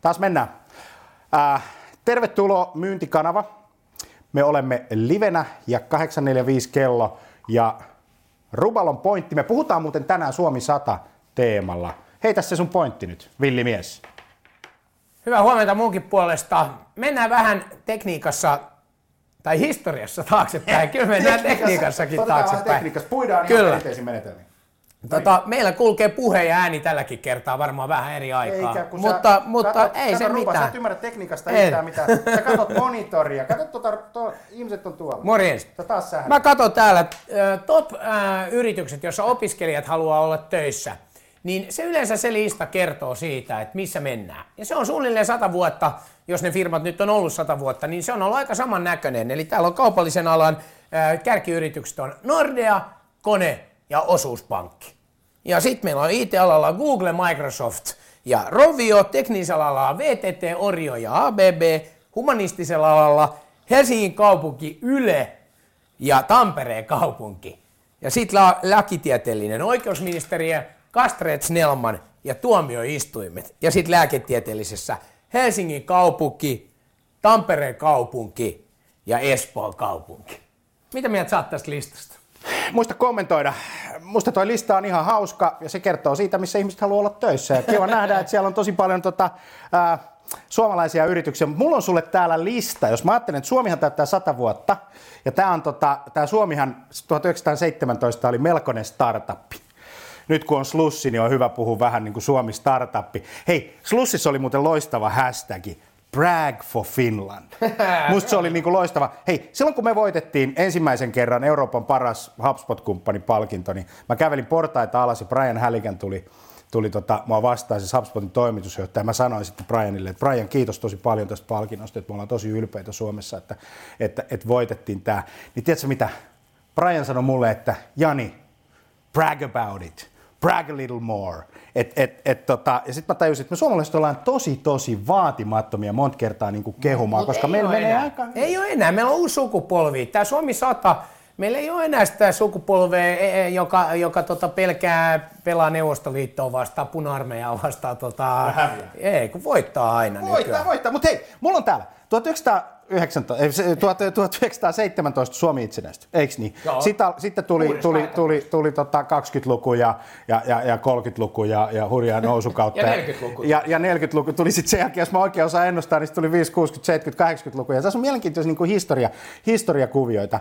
Taas mennään. Äh, tervetuloa myyntikanava. Me olemme livenä ja 845 kello ja Rubalon pointti. Me puhutaan muuten tänään Suomi 100 teemalla. Heitä se sun pointti nyt, villimies. Hyvää huomenta munkin puolesta. Mennään vähän tekniikassa tai historiassa taaksepäin. Kyllä mennään tekniikassakin taaksepäin. Tekniikassa puidaan Kyllä. ihan menetelmiin. Tota, meillä kulkee puhe ja ääni tälläkin kertaa varmaan vähän eri aikaa. Eikä, kun mutta sä, mutta katot, ei se rupa, mitään. Sä et ymmärrä tekniikasta ei. yhtään mitään. Sä katot monitoria. Katot tuota, tuo, ihmiset on tuolla. Morjens. taas Mä katon täällä top-yritykset, joissa opiskelijat haluaa olla töissä. Niin se yleensä se lista kertoo siitä, että missä mennään. Ja se on suunnilleen sata vuotta, jos ne firmat nyt on ollut sata vuotta, niin se on ollut aika samannäköinen. Eli täällä on kaupallisen alan kärkiyritykset on Nordea, Kone, ja osuuspankki. Ja sitten meillä on IT-alalla Google, Microsoft ja Rovio, teknisellä alalla VTT, Orio ja ABB, humanistisella alalla Helsingin kaupunki, Yle ja Tampereen kaupunki. Ja sitten la- lakitieteellinen oikeusministeriö, Kastreet Snellman ja tuomioistuimet. Ja sitten lääketieteellisessä Helsingin kaupunki, Tampereen kaupunki ja Espoon kaupunki. Mitä mieltä saat tästä listasta? Muista kommentoida. Musta toi lista on ihan hauska ja se kertoo siitä, missä ihmiset haluaa olla töissä. Ja kiva nähdä, että siellä on tosi paljon tota, ää, suomalaisia yrityksiä. Mulla on sulle täällä lista. Jos mä ajattelen, että Suomihan täyttää 100 vuotta ja tämä on tota, tää Suomihan 1917 oli melkoinen startuppi nyt kun on slussi, niin on hyvä puhua vähän niin kuin Suomi startuppi. Hei, slussissa oli muuten loistava hashtag. Brag for Finland. Musta se oli niinku loistava. Hei, silloin kun me voitettiin ensimmäisen kerran Euroopan paras HubSpot-kumppani palkinto, niin mä kävelin portaita alas ja Brian Halligan tuli, tuli tota, mua vastaan siis HubSpotin toimitusjohtaja. Mä sanoin sitten Brianille, että Brian, kiitos tosi paljon tästä palkinnosta, että me ollaan tosi ylpeitä Suomessa, että, että, että voitettiin tämä. Niin tiedätkö mitä? Brian sanoi mulle, että Jani, brag about it brag a little more. Et, et, et, tota, ja sitten mä tajusin, että me suomalaiset ollaan tosi, tosi vaatimattomia monta kertaa niin kehumaan, Mut koska meillä menee enää. aika... Ei ole enää, meillä on uusi sukupolvi. Tämä Suomi 100, meillä ei ole enää sitä sukupolvea, e, e, joka, joka tota, pelkää pelaa Neuvostoliittoa vastaan, puna-armeijaa vastaan. Tota, ei, kun voittaa aina Voittaa, nykyään. voittaa. Mutta hei, mulla on täällä 1900 1917 Suomi itsenäistyi, eikö niin? Sitten, sitten tuli, tuli, tuli, tuli tota 20-luku ja, ja, ja, ja 30-luku ja, ja hurjaa nousukautta. ja 40-luku. Ja, ja 40-luku tuli sitten sen jälkeen, jos mä oikein osaan ennustaa, niin tuli 5, 60, 70, 80-luku. Ja tässä on mielenkiintoisia niin historia, historiakuvioita.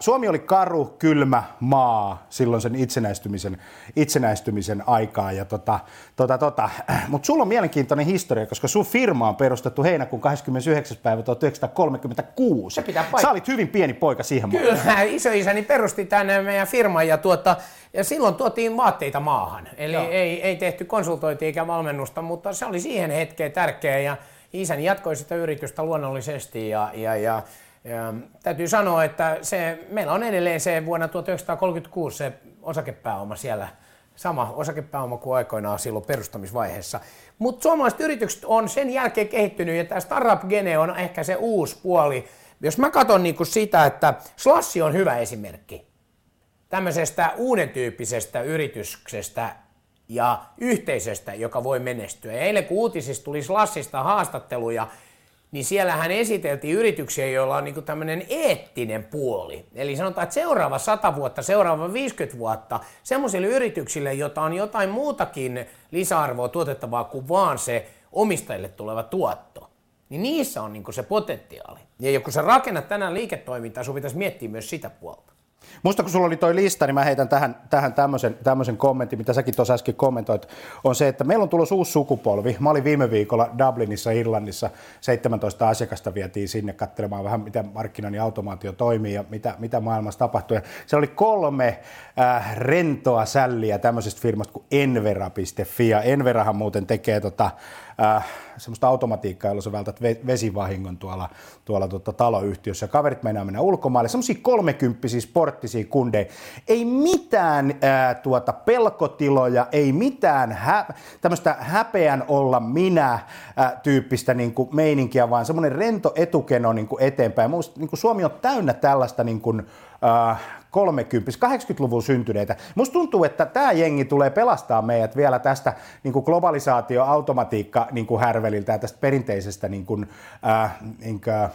Suomi oli karu, kylmä maa silloin sen itsenäistymisen, itsenäistymisen aikaa. Ja tota, tota, tota. Mutta sulla on mielenkiintoinen historia, koska sun firma on perustettu heinäkuun 29. päivä 1930 36. Se pitää paikka. Sä olit hyvin pieni poika siihen Kyllä, maailmaan. isoisäni perusti tänne meidän firman ja, tuota, ja silloin tuotiin vaatteita maahan. Eli ei, ei tehty konsultointia eikä valmennusta, mutta se oli siihen hetkeen tärkeä ja isäni jatkoi sitä yritystä luonnollisesti ja, ja, ja ja täytyy sanoa, että se, meillä on edelleen se vuonna 1936 se osakepääoma siellä, sama osakepääoma kuin aikoinaan silloin perustamisvaiheessa. Mutta suomalaiset yritykset on sen jälkeen kehittynyt ja tämä startup gene on ehkä se uusi puoli. Jos mä katson niinku sitä, että Slassi on hyvä esimerkki tämmöisestä uuden tyyppisestä yrityksestä ja yhteisöstä, joka voi menestyä. Ja eilen kun uutisista tuli Slassista haastatteluja, niin siellähän esiteltiin yrityksiä, joilla on niin tämmöinen eettinen puoli. Eli sanotaan, että seuraava 100 vuotta, seuraava 50 vuotta, semmoisille yrityksille, jota on jotain muutakin lisäarvoa tuotettavaa kuin vaan se omistajille tuleva tuotto, niin niissä on niin se potentiaali. Ja kun sä rakennat tänään liiketoimintaa, sun pitäisi miettiä myös sitä puolta. Musta kun sulla oli toi lista, niin mä heitän tähän, tähän tämmöisen, tämmöisen kommentin, mitä säkin tuossa äsken kommentoit, on se, että meillä on tulossa uusi sukupolvi. Mä olin viime viikolla Dublinissa, Irlannissa, 17 asiakasta vietiin sinne katselemaan vähän, miten markkinoinnin automaatio toimii ja mitä, mitä maailmassa tapahtuu. Se oli kolme äh, rentoa sälliä tämmöisestä firmasta kuin envera.fi, ja Enverahan muuten tekee tota, äh, semmoista automatiikkaa, jolla sä vältät vesivahingon tuolla, tuolla tuota, taloyhtiössä. Kaverit meinaa mennä ulkomaille, semmoisia kolmekymppisiä sporttisia kundeja. Ei mitään äh, tuota, pelkotiloja, ei mitään hä- tämmöistä häpeän olla minä äh, tyyppistä niin kuin meininkiä, vaan semmoinen rento etukeno niin kuin eteenpäin. Musta, niin kuin Suomi on täynnä tällaista niin kuin, äh, 30, 80-luvun syntyneitä. Musta tuntuu, että tämä jengi tulee pelastaa meidät vielä tästä niin kuin globalisaatio, automatiikka niin härveliltä ja tästä perinteisestä niin kuin, äh, niin kuin,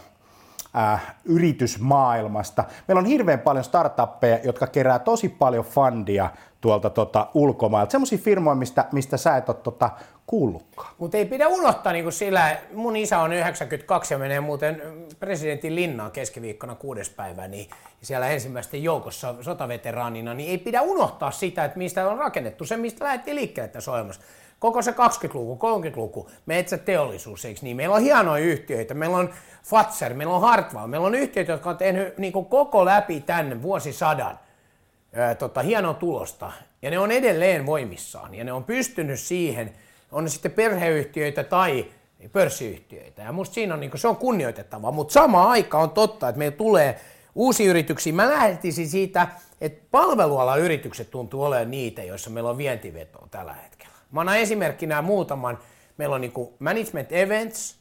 äh, yritysmaailmasta. Meillä on hirveän paljon startuppeja, jotka kerää tosi paljon fundia tuolta tota, ulkomailta. Semmoisia firmoja, mistä, mistä sä et ole tota, kuullutkaan. Mutta ei pidä unohtaa niin sillä, mun isä on 92 ja menee muuten presidentin linnaan keskiviikkona kuudes päivä, niin siellä ensimmäisten joukossa sotaveteraanina, niin ei pidä unohtaa sitä, että mistä on rakennettu se, mistä lähdettiin liikkeelle tässä olemassa. Koko se 20-luku, 30-luku, metsäteollisuus, eikö niin? Meillä on hienoja yhtiöitä, meillä on Fatser, meillä on Hartwall, meillä on yhtiöitä, jotka on tehnyt niin kuin koko läpi tänne vuosisadan ää, tota, hienoa tulosta. Ja ne on edelleen voimissaan ja ne on pystynyt siihen, on ne sitten perheyhtiöitä tai pörssiyhtiöitä. Ja musta siinä on, niin kuin, se on kunnioitettavaa, mutta samaan aikaan on totta, että meillä tulee uusia yrityksiä. Mä lähtisin siitä, että palveluala yritykset tuntuu olemaan niitä, joissa meillä on vientivetoa tällä hetkellä. Mä annan esimerkkinä muutaman. Meillä on niin Management Events,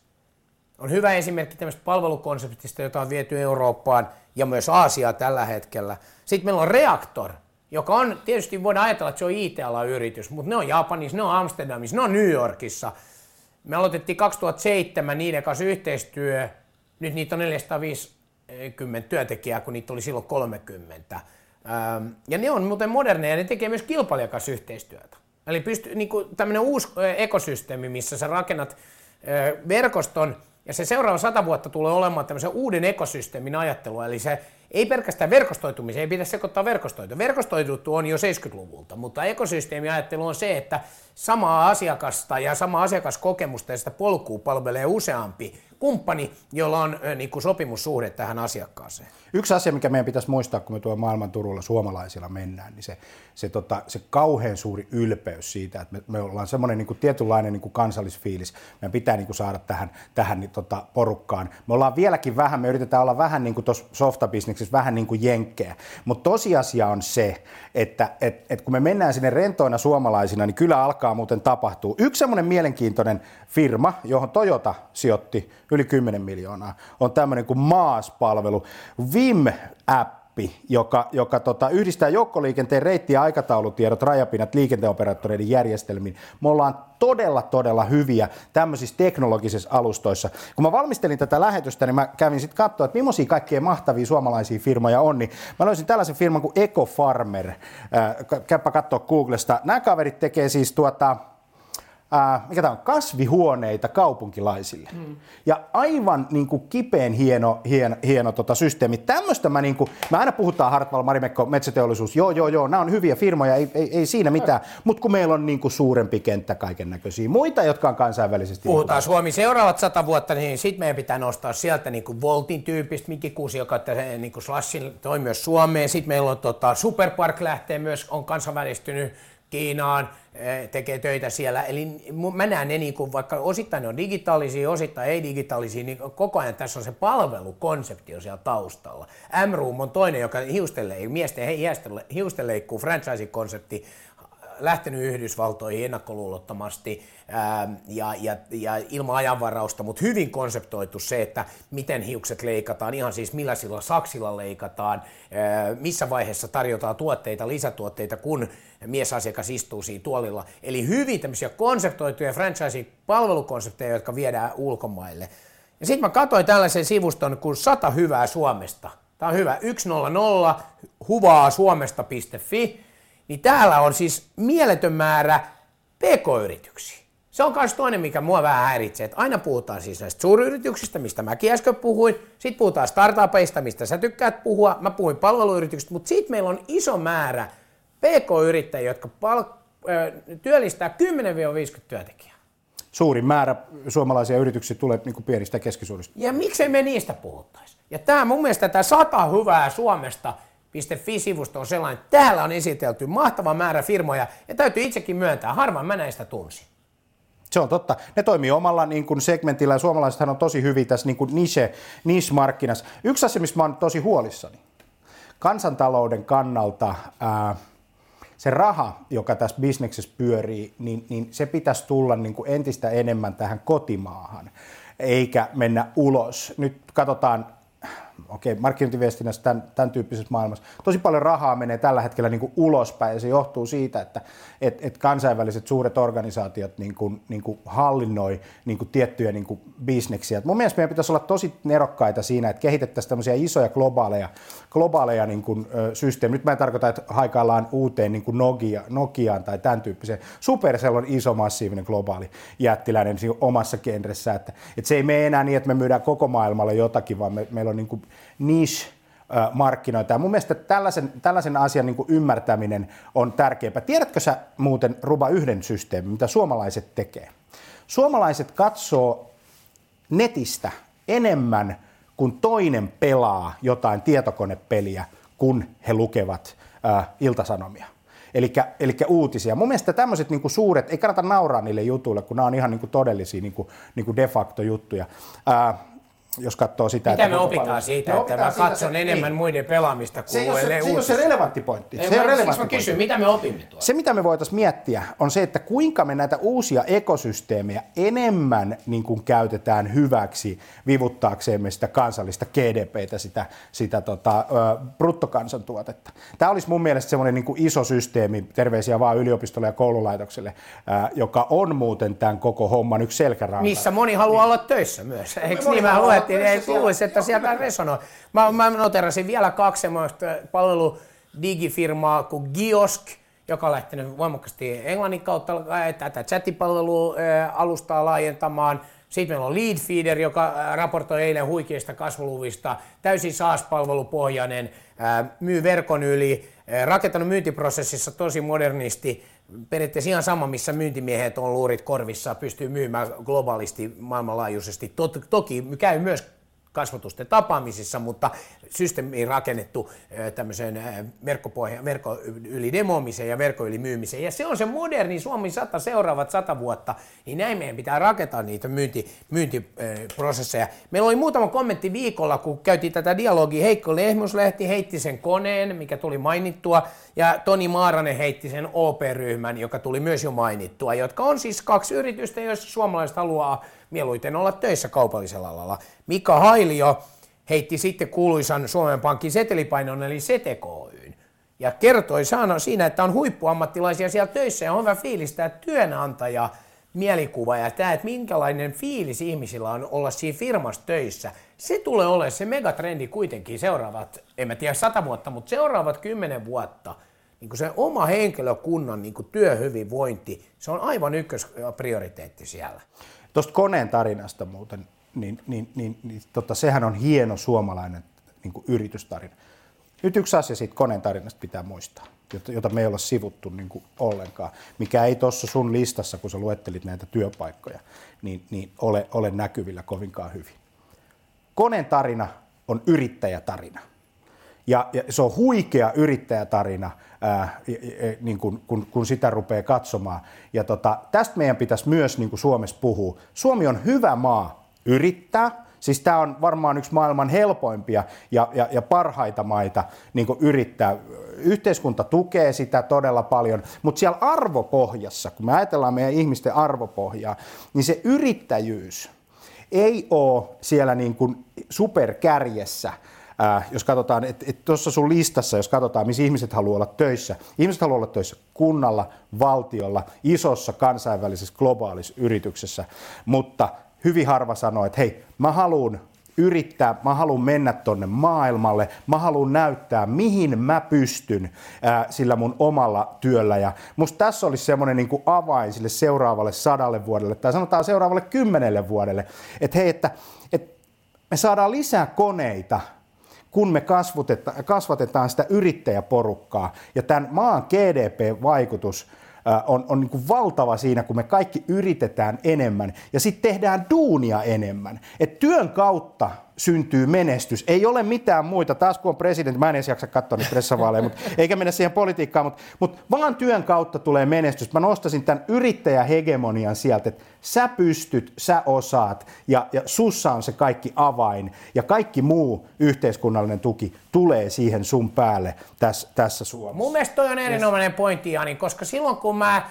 on hyvä esimerkki tämmöistä palvelukonseptista, jota on viety Eurooppaan ja myös Aasiaan tällä hetkellä. Sitten meillä on Reaktor, joka on, tietysti voidaan ajatella, että se on IT-alan yritys, mutta ne on Japanissa, ne on Amsterdamissa, ne on New Yorkissa. Me aloitettiin 2007 niiden kanssa yhteistyö, nyt niitä on 450 työntekijää, kun niitä oli silloin 30. Ja ne on muuten moderneja ja ne tekee myös kilpailijan yhteistyötä. Eli pysty, niin kuin tämmöinen uusi ekosysteemi, missä sä rakennat verkoston, ja se seuraava sata vuotta tulee olemaan tämmöisen uuden ekosysteemin ajattelu, eli se ei pelkästään verkostoitumiseen, ei pidä sekoittaa verkostoitua. Verkostoiduttu on jo 70-luvulta, mutta ekosysteemiajattelu on se, että samaa asiakasta ja samaa asiakaskokemusta ja sitä polkua palvelee useampi kumppani, jolla on niin kuin sopimussuhde tähän asiakkaaseen. Yksi asia, mikä meidän pitäisi muistaa, kun me tuolla maailman turulla suomalaisilla mennään, niin se, se, tota, se kauhean suuri ylpeys siitä, että me, me ollaan semmoinen niin tietynlainen niin kuin kansallisfiilis. Meidän pitää niin kuin saada tähän, tähän niin, tota, porukkaan. Me ollaan vieläkin vähän, me yritetään olla vähän niin kuin tuossa vähän niin kuin jenkkejä. Mutta tosiasia on se, että et, et kun me mennään sinne rentoina suomalaisina, niin kyllä alkaa muuten tapahtuu. Yksi semmoinen mielenkiintoinen firma, johon Toyota sijoitti yli 10 miljoonaa, on tämmöinen kuin Maas-palvelu. Vim-appi, joka, joka tota, yhdistää joukkoliikenteen reitti- ja aikataulutiedot, rajapinnat liikenteenoperaattoreiden järjestelmiin. Me ollaan todella, todella hyviä tämmöisissä teknologisissa alustoissa. Kun mä valmistelin tätä lähetystä, niin mä kävin sitten katsoa, että millaisia kaikkea mahtavia suomalaisia firmoja on, niin mä löysin tällaisen firman kuin EcoFarmer. Äh, käypä katsoa Googlesta. Nämä kaverit tekee siis tuota, ää, mikä tämä on, kasvihuoneita kaupunkilaisille. Mm. Ja aivan niin kuin kipeen hieno, hieno, hieno tota, systeemi. Tämmöistä mä, niin kuin, mä aina puhutaan Hartwall, Marimekko, metsäteollisuus, joo joo joo, nämä on hyviä firmoja, ei, ei, ei siinä mitään, mutta kun meillä on niin kuin suurempi kenttä kaiken näköisiä muita, jotka on kansainvälisesti. Puhutaan Suomi seuraavat sata vuotta, niin sitten meidän pitää nostaa sieltä niin kuin Voltin tyyppistä, Mikki Kuusi, joka niin kuin Slashin toi myös Suomeen. Sitten meillä on tota, Superpark lähtee myös, on kansainvälistynyt Kiinaan, eh, tekee töitä siellä. Eli mä näen ne niin kuin, vaikka osittain ne on digitaalisia, osittain ei digitaalisia, niin koko ajan tässä on se palvelukonsepti on siellä taustalla. M-Room on toinen, joka hiustelee, miesten hiusteleikkuu franchise-konsepti, lähtenyt Yhdysvaltoihin ennakkoluulottomasti ää, ja, ja, ja ilman ajanvarausta, mutta hyvin konseptoitu se, että miten hiukset leikataan, ihan siis millaisilla saksilla leikataan, ää, missä vaiheessa tarjotaan tuotteita, lisätuotteita, kun miesasiakas istuu siinä tuolilla. Eli hyvin tämmöisiä konseptoituja franchise-palvelukonsepteja, jotka viedään ulkomaille. Ja sitten mä katsoin tällaisen sivuston kuin 100 hyvää Suomesta. Tämä on hyvä. 100 huvaa suomesta.fi niin täällä on siis mieletön määrä pk-yrityksiä. Se on myös toinen, mikä mua vähän häiritsee, että aina puhutaan siis näistä suuryrityksistä, mistä mäkin äsken puhuin, sitten puhutaan startupeista, mistä sä tykkäät puhua, mä puhuin palveluyrityksistä, mutta sitten meillä on iso määrä pk-yrittäjiä, jotka pal- työllistää 10-50 työntekijää. Suurin määrä suomalaisia yrityksiä tulee niin pienistä ja keskisuurista. Ja miksei me niistä puhuttaisi? Ja tämä mun mielestä tämä sata hyvää Suomesta – Fi-sivusto on sellainen, että täällä on esitelty mahtava määrä firmoja, ja täytyy itsekin myöntää, harvoin mä näistä tunsin. Se on totta. Ne toimii omalla niin kuin segmentillä, ja suomalaisethan on tosi hyviä tässä niin kuin niche, niche-markkinassa. Yksi asia, mistä mä oon tosi huolissani. Kansantalouden kannalta ää, se raha, joka tässä bisneksessä pyörii, niin, niin se pitäisi tulla niin kuin entistä enemmän tähän kotimaahan, eikä mennä ulos. Nyt katsotaan okei, markkinointiviestinnässä tämän, tämän tyyppisessä maailmassa. Tosi paljon rahaa menee tällä hetkellä niin kuin ulospäin ja se johtuu siitä, että et, et kansainväliset suuret organisaatiot niin kuin, niin kuin hallinnoi niin kuin tiettyjä niin kuin bisneksiä. Et mun mielestä meidän pitäisi olla tosi nerokkaita siinä, että kehitettäisiin tämmöisiä isoja globaaleja, globaaleja niin kuin, ö, systeemejä. Nyt mä en tarkoita, että haikaillaan uuteen niin kuin Nokia, Nokiaan tai tämän tyyppiseen. Supercell on iso, massiivinen globaali jättiläinen omassa genressä. Että, että se ei mene enää niin, että me myydään koko maailmalle jotakin, vaan me, meillä on niin kuin niche markkinoita. Ja mun mielestä tällaisen, tällaisen asian niin ymmärtäminen on tärkeää. Tiedätkö sä muuten, Ruba, yhden systeemin, mitä suomalaiset tekee? Suomalaiset katsoo netistä enemmän kuin toinen pelaa jotain tietokonepeliä, kun he lukevat äh, iltasanomia. Eli uutisia. Mun mielestä tämmöiset niinku suuret, ei kannata nauraa niille jutuille, kun nämä on ihan niinku todellisia niinku, niinku de facto juttuja. Äh, jos katsoo sitä... Mitä että me opitaan paljon... siitä, me että mä katson siitä, enemmän ei. muiden pelaamista kuin se se, se ole se relevantti pointti. Ei, se, mä, relevantti mä kysyn, mitä me opimme tuolla? Se, mitä me voitaisiin miettiä, on se, että kuinka me näitä uusia ekosysteemejä enemmän niin kuin käytetään hyväksi vivuttaaksemme sitä kansallista GDPtä, sitä, sitä tota, bruttokansantuotetta. Tämä olisi mun mielestä semmoinen niin iso systeemi, terveisiä vaan yliopistolle ja koululaitokselle, joka on muuten tämän koko homman yksi selkäranka. Missä moni haluaa niin. olla töissä myös, eikö niin? Mä luen, luettiin, ei luulisi, että sieltä resonoi. Mä, mä noterasin vielä kaksi semmoista palveludigifirmaa kuin Giosk, joka on lähtenyt voimakkaasti englannin kautta tätä chattipalvelu-alustaa laajentamaan. Sitten meillä on Leadfeeder, joka raportoi eilen huikeista kasvuluvista, täysin SaaS-palvelupohjainen, myy verkon yli, rakentanut myyntiprosessissa tosi modernisti, periaatteessa ihan sama, missä myyntimiehet on luurit korvissa, pystyy myymään globaalisti, maailmanlaajuisesti. Toki käy myös kasvatusten tapaamisissa, mutta systeemiin rakennettu tämmöiseen verkkopohja, verkko yli demoamiseen ja verkko yli myymiseen. Ja se on se moderni Suomi 100 seuraavat 100 vuotta, niin näin meidän pitää rakentaa niitä myynti, myyntiprosesseja. Meillä oli muutama kommentti viikolla, kun käytiin tätä dialogia. Heikko Lehmuslehti heitti sen koneen, mikä tuli mainittua, ja Toni Maaranen heitti sen OP-ryhmän, joka tuli myös jo mainittua, jotka on siis kaksi yritystä, joissa suomalaiset haluaa mieluiten olla töissä kaupallisella alalla. Mika Hailio heitti sitten kuuluisan Suomen Pankin setelipainon eli SETEKOYyn ja kertoi saana siinä, että on huippuammattilaisia siellä töissä ja on hyvä fiilis tämä työnantaja mielikuva ja tämä, että minkälainen fiilis ihmisillä on olla siinä firmassa töissä. Se tulee olemaan se megatrendi kuitenkin seuraavat, en mä tiedä sata vuotta, mutta seuraavat kymmenen vuotta – niin se oma henkilökunnan niin työhyvinvointi, se on aivan ykkösprioriteetti siellä. Tuosta koneen tarinasta muuten, niin, niin, niin, niin tota, sehän on hieno suomalainen niin kuin yritystarina. Nyt yksi asia siitä koneen tarinasta pitää muistaa, jota, jota me ei olla sivuttu niin kuin ollenkaan, mikä ei tuossa sun listassa, kun sä luettelit näitä työpaikkoja, niin, niin ole, ole näkyvillä kovinkaan hyvin. Koneen tarina on yrittäjätarina. Ja, ja se on huikea yrittäjätarina, ää, niin kun, kun, kun sitä rupeaa katsomaan. Ja tota, tästä meidän pitäisi myös niin kuin Suomessa puhua. Suomi on hyvä maa yrittää. Siis tämä on varmaan yksi maailman helpoimpia ja, ja, ja parhaita maita niin yrittää. Yhteiskunta tukee sitä todella paljon, mutta siellä arvopohjassa, kun me ajatellaan meidän ihmisten arvopohjaa, niin se yrittäjyys ei ole siellä niin kuin superkärjessä, Äh, jos katsotaan, että et tuossa sun listassa, jos katsotaan, missä ihmiset haluaa olla töissä, ihmiset haluaa olla töissä kunnalla, valtiolla, isossa kansainvälisessä globaalissa yrityksessä, mutta hyvin harva sanoo, että hei, mä haluan yrittää, mä haluan mennä tonne maailmalle, mä haluan näyttää, mihin mä pystyn ää, sillä mun omalla työllä. Ja musta tässä olisi semmoinen niin avain sille seuraavalle sadalle vuodelle, tai sanotaan seuraavalle kymmenelle vuodelle, että hei, että, että me saadaan lisää koneita, kun me kasvatetaan sitä yrittäjäporukkaa. Ja tämän maan GDP-vaikutus on, on niin valtava siinä, kun me kaikki yritetään enemmän ja sitten tehdään duunia enemmän. Et työn kautta syntyy menestys. Ei ole mitään muita, taas kun on presidentti, mä en edes jaksa katsoa niitä pressavaaleja, mutta, eikä mennä siihen politiikkaan, mutta, mutta vaan työn kautta tulee menestys. Mä nostasin tämän yrittäjähegemonian sieltä, että sä pystyt, sä osaat ja, ja sussa on se kaikki avain ja kaikki muu yhteiskunnallinen tuki tulee siihen sun päälle tässä, tässä Suomessa. Mun mielestä toi on erinomainen pointti, Jani, koska silloin kun mä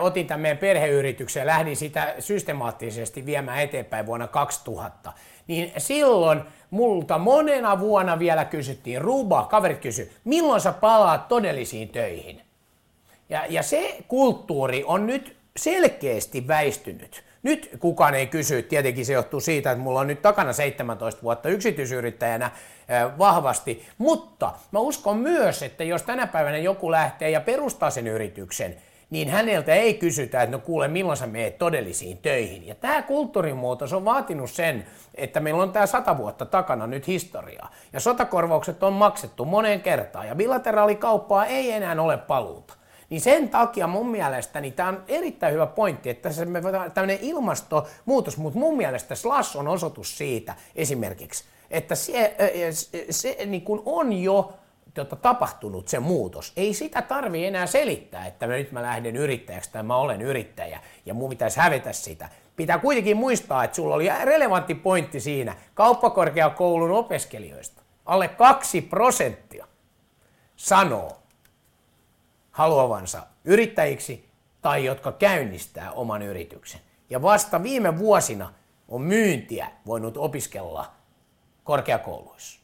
otin tämän meidän perheyrityksen ja lähdin sitä systemaattisesti viemään eteenpäin vuonna 2000, niin silloin multa monena vuonna vielä kysyttiin, Ruba, kaverit kysy, milloin sä palaat todellisiin töihin? Ja, ja se kulttuuri on nyt selkeästi väistynyt. Nyt kukaan ei kysy, tietenkin se johtuu siitä, että mulla on nyt takana 17 vuotta yksityisyrittäjänä vahvasti, mutta mä uskon myös, että jos tänä päivänä joku lähtee ja perustaa sen yrityksen, niin häneltä ei kysytä, että no kuule, milloin sä meet todellisiin töihin. Ja tämä kulttuurimuutos on vaatinut sen, että meillä on tämä sata vuotta takana nyt historiaa. Ja sotakorvaukset on maksettu moneen kertaan, ja bilateraalikauppaa ei enää ole paluuta. Niin sen takia mun mielestäni tämä on erittäin hyvä pointti, että se tämmöinen ilmastonmuutos, mutta mun mielestä Slash on osoitus siitä esimerkiksi, että se, se, se niin kuin on jo tota, tapahtunut se muutos. Ei sitä tarvi enää selittää, että mä nyt mä lähden yrittäjäksi tai mä olen yrittäjä ja mun pitäisi hävetä sitä. Pitää kuitenkin muistaa, että sulla oli relevantti pointti siinä kauppakorkeakoulun opiskelijoista. Alle kaksi prosenttia sanoo haluavansa yrittäjiksi tai jotka käynnistää oman yrityksen. Ja vasta viime vuosina on myyntiä voinut opiskella korkeakouluissa.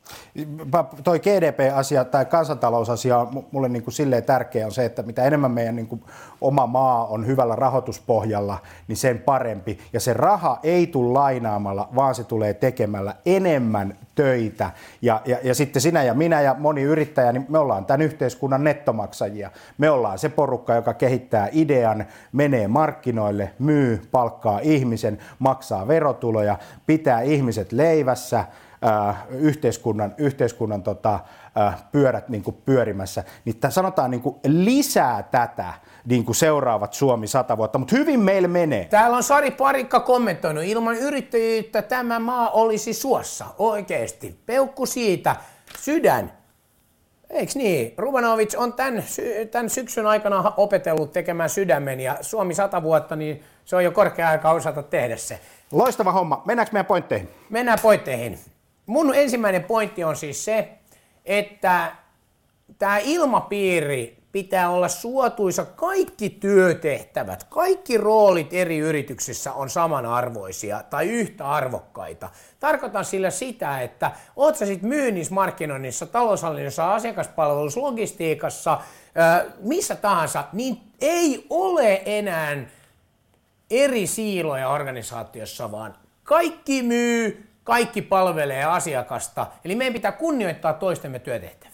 Toi GDP-asia tai kansantalousasia on mulle niin kuin silleen tärkeä on se, että mitä enemmän meidän niin kuin oma maa on hyvällä rahoituspohjalla, niin sen parempi. Ja se raha ei tule lainaamalla, vaan se tulee tekemällä enemmän töitä. Ja, ja, ja sitten sinä ja minä ja moni yrittäjä, niin me ollaan tämän yhteiskunnan nettomaksajia. Me ollaan se porukka, joka kehittää idean, menee markkinoille, myy, palkkaa ihmisen, maksaa verotuloja, pitää ihmiset leivässä, äh, yhteiskunnan, yhteiskunnan tota, äh, pyörät niin kuin pyörimässä, niin tämän sanotaan niin kuin lisää tätä niin kuin seuraavat Suomi sata vuotta, mutta hyvin meillä menee. Täällä on Sari Parikka kommentoinut, ilman yrittäjyyttä tämä maa olisi suossa, oikeasti. Peukku siitä, sydän, Eikö niin? Rubanovic on tämän, tämän syksyn aikana opetellut tekemään sydämen ja Suomi sata vuotta, niin se on jo korkea aika osata tehdä se. Loistava homma. Mennäänkö meidän pointteihin? Mennään pointteihin. Mun ensimmäinen pointti on siis se, että tämä ilmapiiri pitää olla suotuisa. Kaikki työtehtävät, kaikki roolit eri yrityksissä on samanarvoisia tai yhtä arvokkaita. Tarkoitan sillä sitä, että oot sä sitten myynnissä, markkinoinnissa, taloushallinnossa, asiakaspalvelussa, logistiikassa, missä tahansa, niin ei ole enää eri siiloja organisaatiossa, vaan kaikki myy, kaikki palvelee asiakasta. Eli meidän pitää kunnioittaa toistemme työtehtäviä.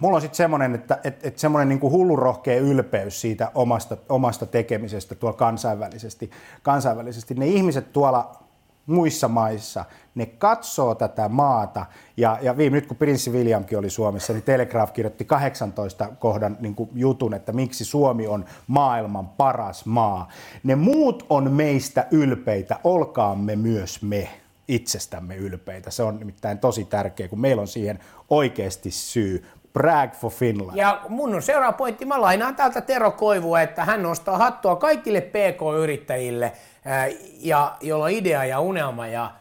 Mulla on sitten semmoinen, että, että, että semmoinen niin kuin hullurohkea ylpeys siitä omasta, omasta tekemisestä tuolla kansainvälisesti. kansainvälisesti. Ne ihmiset tuolla muissa maissa, ne katsoo tätä maata, ja, ja viime nyt kun prinssi Williamkin oli Suomessa, niin Telegraph kirjoitti 18 kohdan niin kuin jutun, että miksi Suomi on maailman paras maa. Ne muut on meistä ylpeitä, olkaamme myös me itsestämme ylpeitä. Se on nimittäin tosi tärkeä, kun meillä on siihen oikeasti syy. Brag for Finland. Ja mun on seuraava pointti, mä lainaan täältä Tero Koivua, että hän nostaa hattua kaikille PK-yrittäjille, ja, jolla on idea ja unelma, ja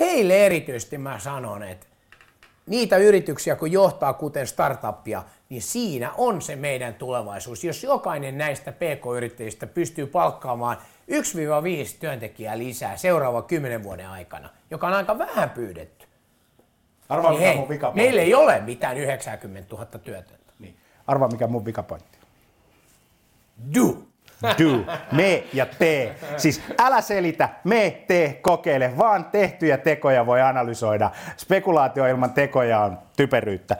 heille erityisesti mä sanon, että niitä yrityksiä kun johtaa kuten startuppia, niin siinä on se meidän tulevaisuus. Jos jokainen näistä PK-yrittäjistä pystyy palkkaamaan 1-5 työntekijää lisää seuraava 10 vuoden aikana, joka on aika vähän pyydetty. Arvaa, niin mikä hei, mun vikapointti. Meillä ei ole mitään 90 000 työtöntä. Niin. Arvaa, mikä mun vikapointti. Do. Do, me ja tee. Siis älä selitä, me, tee, kokeile, vaan tehtyjä tekoja voi analysoida. Spekulaatio ilman tekoja on typeryyttä.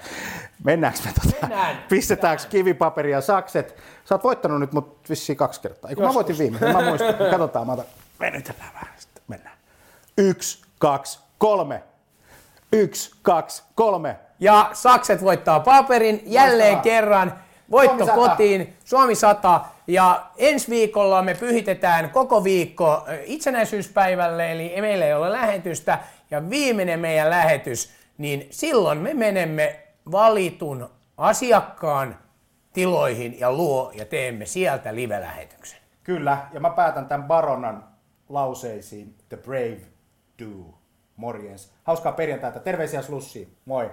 Mennäänkö me tota? Mennään. Pistetäänkö kivipaperi ja sakset? Sä oot voittanut nyt mut vissiin kaksi kertaa. Eikö mä voitin viime, mä muistan. Katsotaan, mä otan. Venytellään vähän sitten. Mennään. Yksi, kaksi, kolme. Yksi, kaksi, kolme. Ja sakset voittaa paperin jälleen Loistavaa. kerran. Voitto Suomi kotiin, Suomi 100. Ja ensi viikolla me pyhitetään koko viikko itsenäisyyspäivälle, eli meillä ei ole lähetystä. Ja viimeinen meidän lähetys, niin silloin me menemme valitun asiakkaan tiloihin ja luo ja teemme sieltä live-lähetyksen. Kyllä, ja mä päätän tämän Baronan lauseisiin The Brave Do. Morjens. Hauskaa perjantaita. Terveisiä Slussiin. Moi.